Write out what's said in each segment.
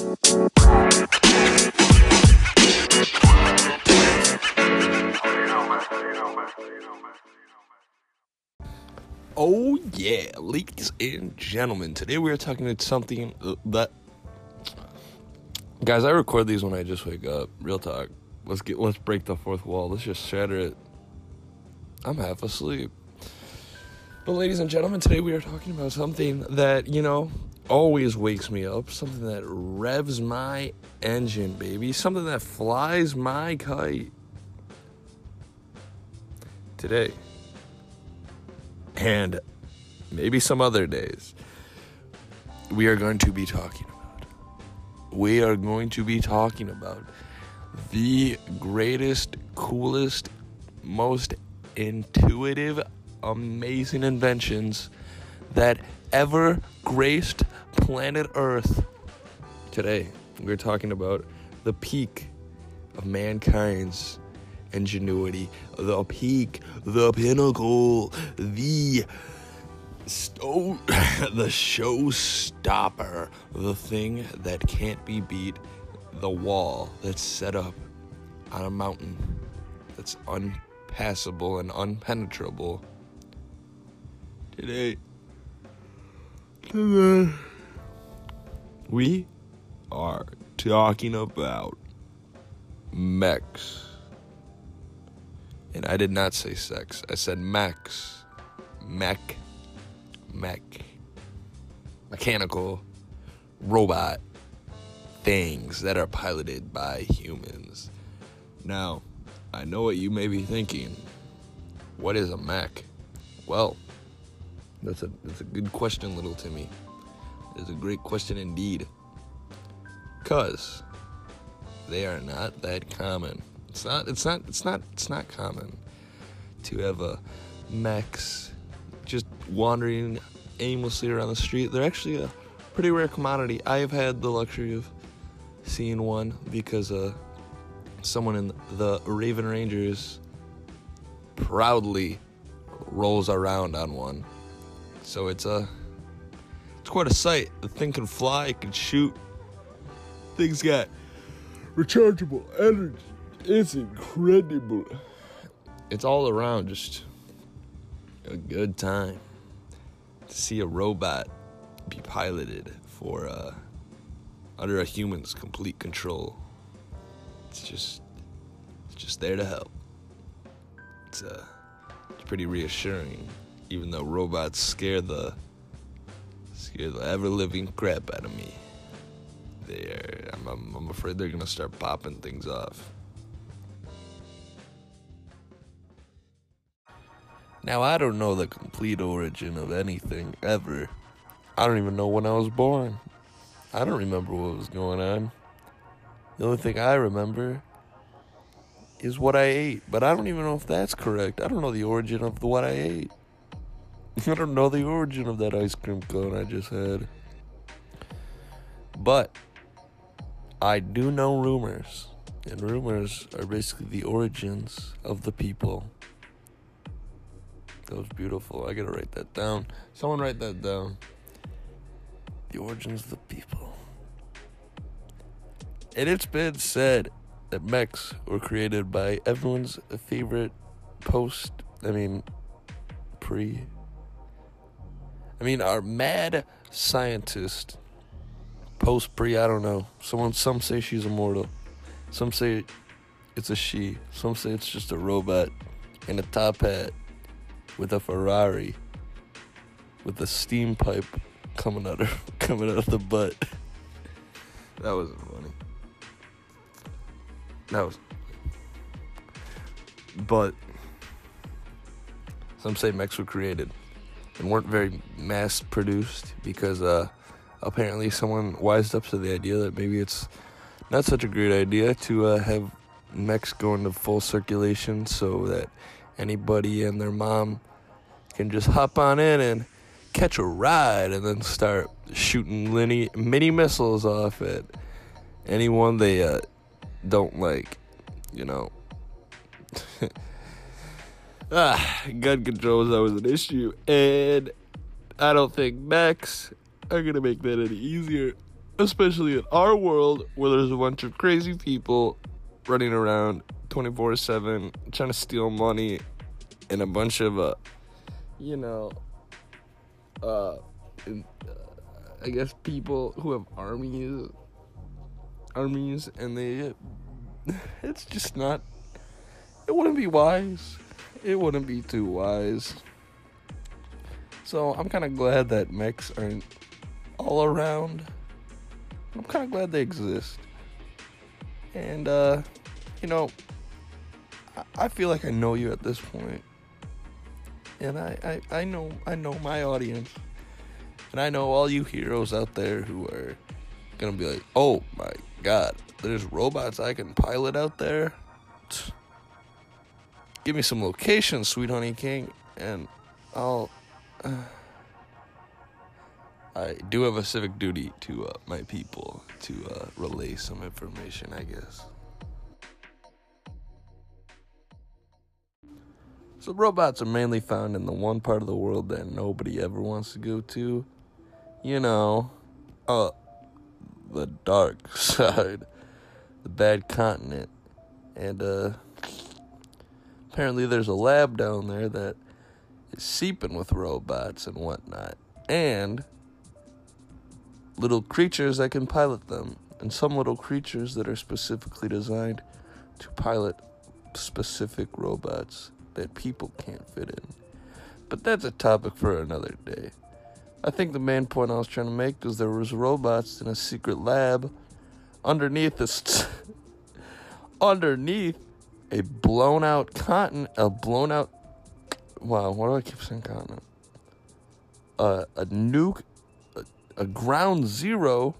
Oh yeah, ladies and gentlemen. Today we are talking about something that guys. I record these when I just wake up. Real talk. Let's get let's break the fourth wall. Let's just shatter it. I'm half asleep. But ladies and gentlemen, today we are talking about something that you know always wakes me up. Something that revs my engine, baby. Something that flies my kite. Today and maybe some other days, we are going to be talking about. We are going to be talking about the greatest, coolest, most intuitive, amazing inventions that ever graced planet Earth. Today, we're talking about the peak of mankind's ingenuity, the peak, the pinnacle, the sto- the showstopper, the thing that can't be beat, the wall that's set up on a mountain that's unpassable and unpenetrable. Today, today, we are talking about mechs. And I did not say sex. I said mechs. Mech. Mech. Mechanical robot things that are piloted by humans. Now, I know what you may be thinking. What is a mech? Well, that's a that's a good question, little Timmy. It's a great question indeed. Cause they are not that common. It's not. It's not. It's not. It's not common to have a mechs just wandering aimlessly around the street. They're actually a pretty rare commodity. I have had the luxury of seeing one because uh, someone in the Raven Rangers proudly rolls around on one. So it's a it's quite a sight. The thing can fly, it can shoot. Thing's got rechargeable energy. It's incredible. It's all around just a good time to see a robot be piloted for uh, under a human's complete control. It's just it's just there to help. It's uh it's pretty reassuring, even though robots scare the scare the ever living crap out of me. They're I'm, I'm, I'm afraid they're gonna start popping things off. Now, I don't know the complete origin of anything ever. I don't even know when I was born. I don't remember what was going on. The only thing I remember is what I ate, but I don't even know if that's correct. I don't know the origin of the, what I ate. I don't know the origin of that ice cream cone I just had. But I do know rumors, and rumors are basically the origins of the people. That was beautiful. I gotta write that down. Someone write that down. The origins of the people. And it's been said that mechs were created by everyone's favorite post, I mean, pre. I mean, our mad scientist, post pre, I don't know. Someone, some say she's immortal. Some say it's a she. Some say it's just a robot in a top hat with a Ferrari with a steam pipe coming out of coming out of the butt. That wasn't funny. That was but some say mechs were created and weren't very mass produced because uh, apparently someone wised up to the idea that maybe it's not such a great idea to uh, have mechs go into full circulation so that anybody and their mom can just hop on in and catch a ride and then start shooting mini, mini missiles off at anyone they uh, don't like, you know. ah, gun control is always an issue, and I don't think mechs are gonna make that any easier. especially in our world where there's a bunch of crazy people running around 24 7 trying to steal money and a bunch of, uh, you know, uh, uh, I guess people who have armies, armies, and they, it's just not, it wouldn't be wise. It wouldn't be too wise. So I'm kind of glad that mechs aren't all around. I'm kind of glad they exist. And, uh, you know, I feel like I know you at this point. And I, I, I know I know my audience. And I know all you heroes out there who are gonna be like, oh my god, there's robots I can pilot out there. Give me some locations, sweet honey king, and I'll uh, I do have a civic duty to uh, my people to uh, relay some information, I guess. So, robots are mainly found in the one part of the world that nobody ever wants to go to. You know, uh, the dark side, the bad continent. And, uh, apparently there's a lab down there that is seeping with robots and whatnot. And little creatures that can pilot them, and some little creatures that are specifically designed to pilot specific robots that people can't fit in. But that's a topic for another day. I think the main point I was trying to make was there was robots in a secret lab underneath this underneath a blown out continent a blown out wow why do I keep saying continent uh, a nuke a ground zero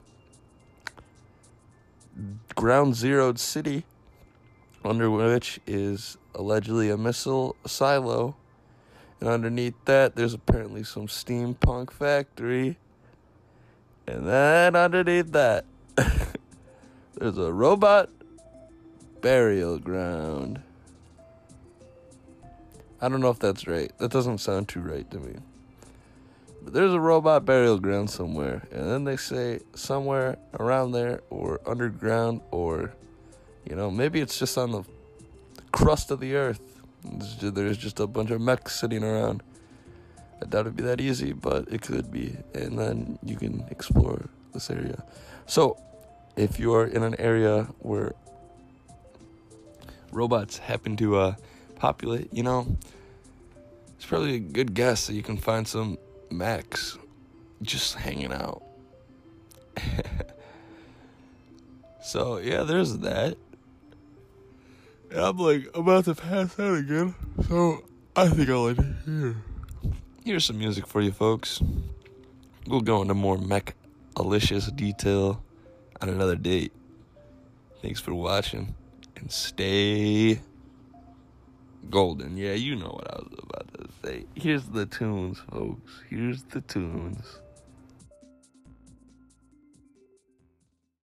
ground zeroed city under which is allegedly a missile silo. And underneath that there's apparently some steampunk factory. And then underneath that there's a robot burial ground i don't know if that's right that doesn't sound too right to me But there's a robot burial ground somewhere, and then they say somewhere around there or underground or, you know, maybe it's just on the crust of the earth. There's just a bunch of mechs sitting around. I doubt it'd be that easy, but it could be, and then you can explore this area. So, if you are in an area where robots happen to uh, populate, you know, it's probably a good guess that you can find some mechs just hanging out. so, yeah, there's that. And I'm like about to pass out again. So, I think I'll end it here. Here's some music for you folks. We'll go into more mech alicious detail on another date. Thanks for watching stay golden. Yeah, you know what I was about to say. Here's the tunes, folks. Here's the tunes.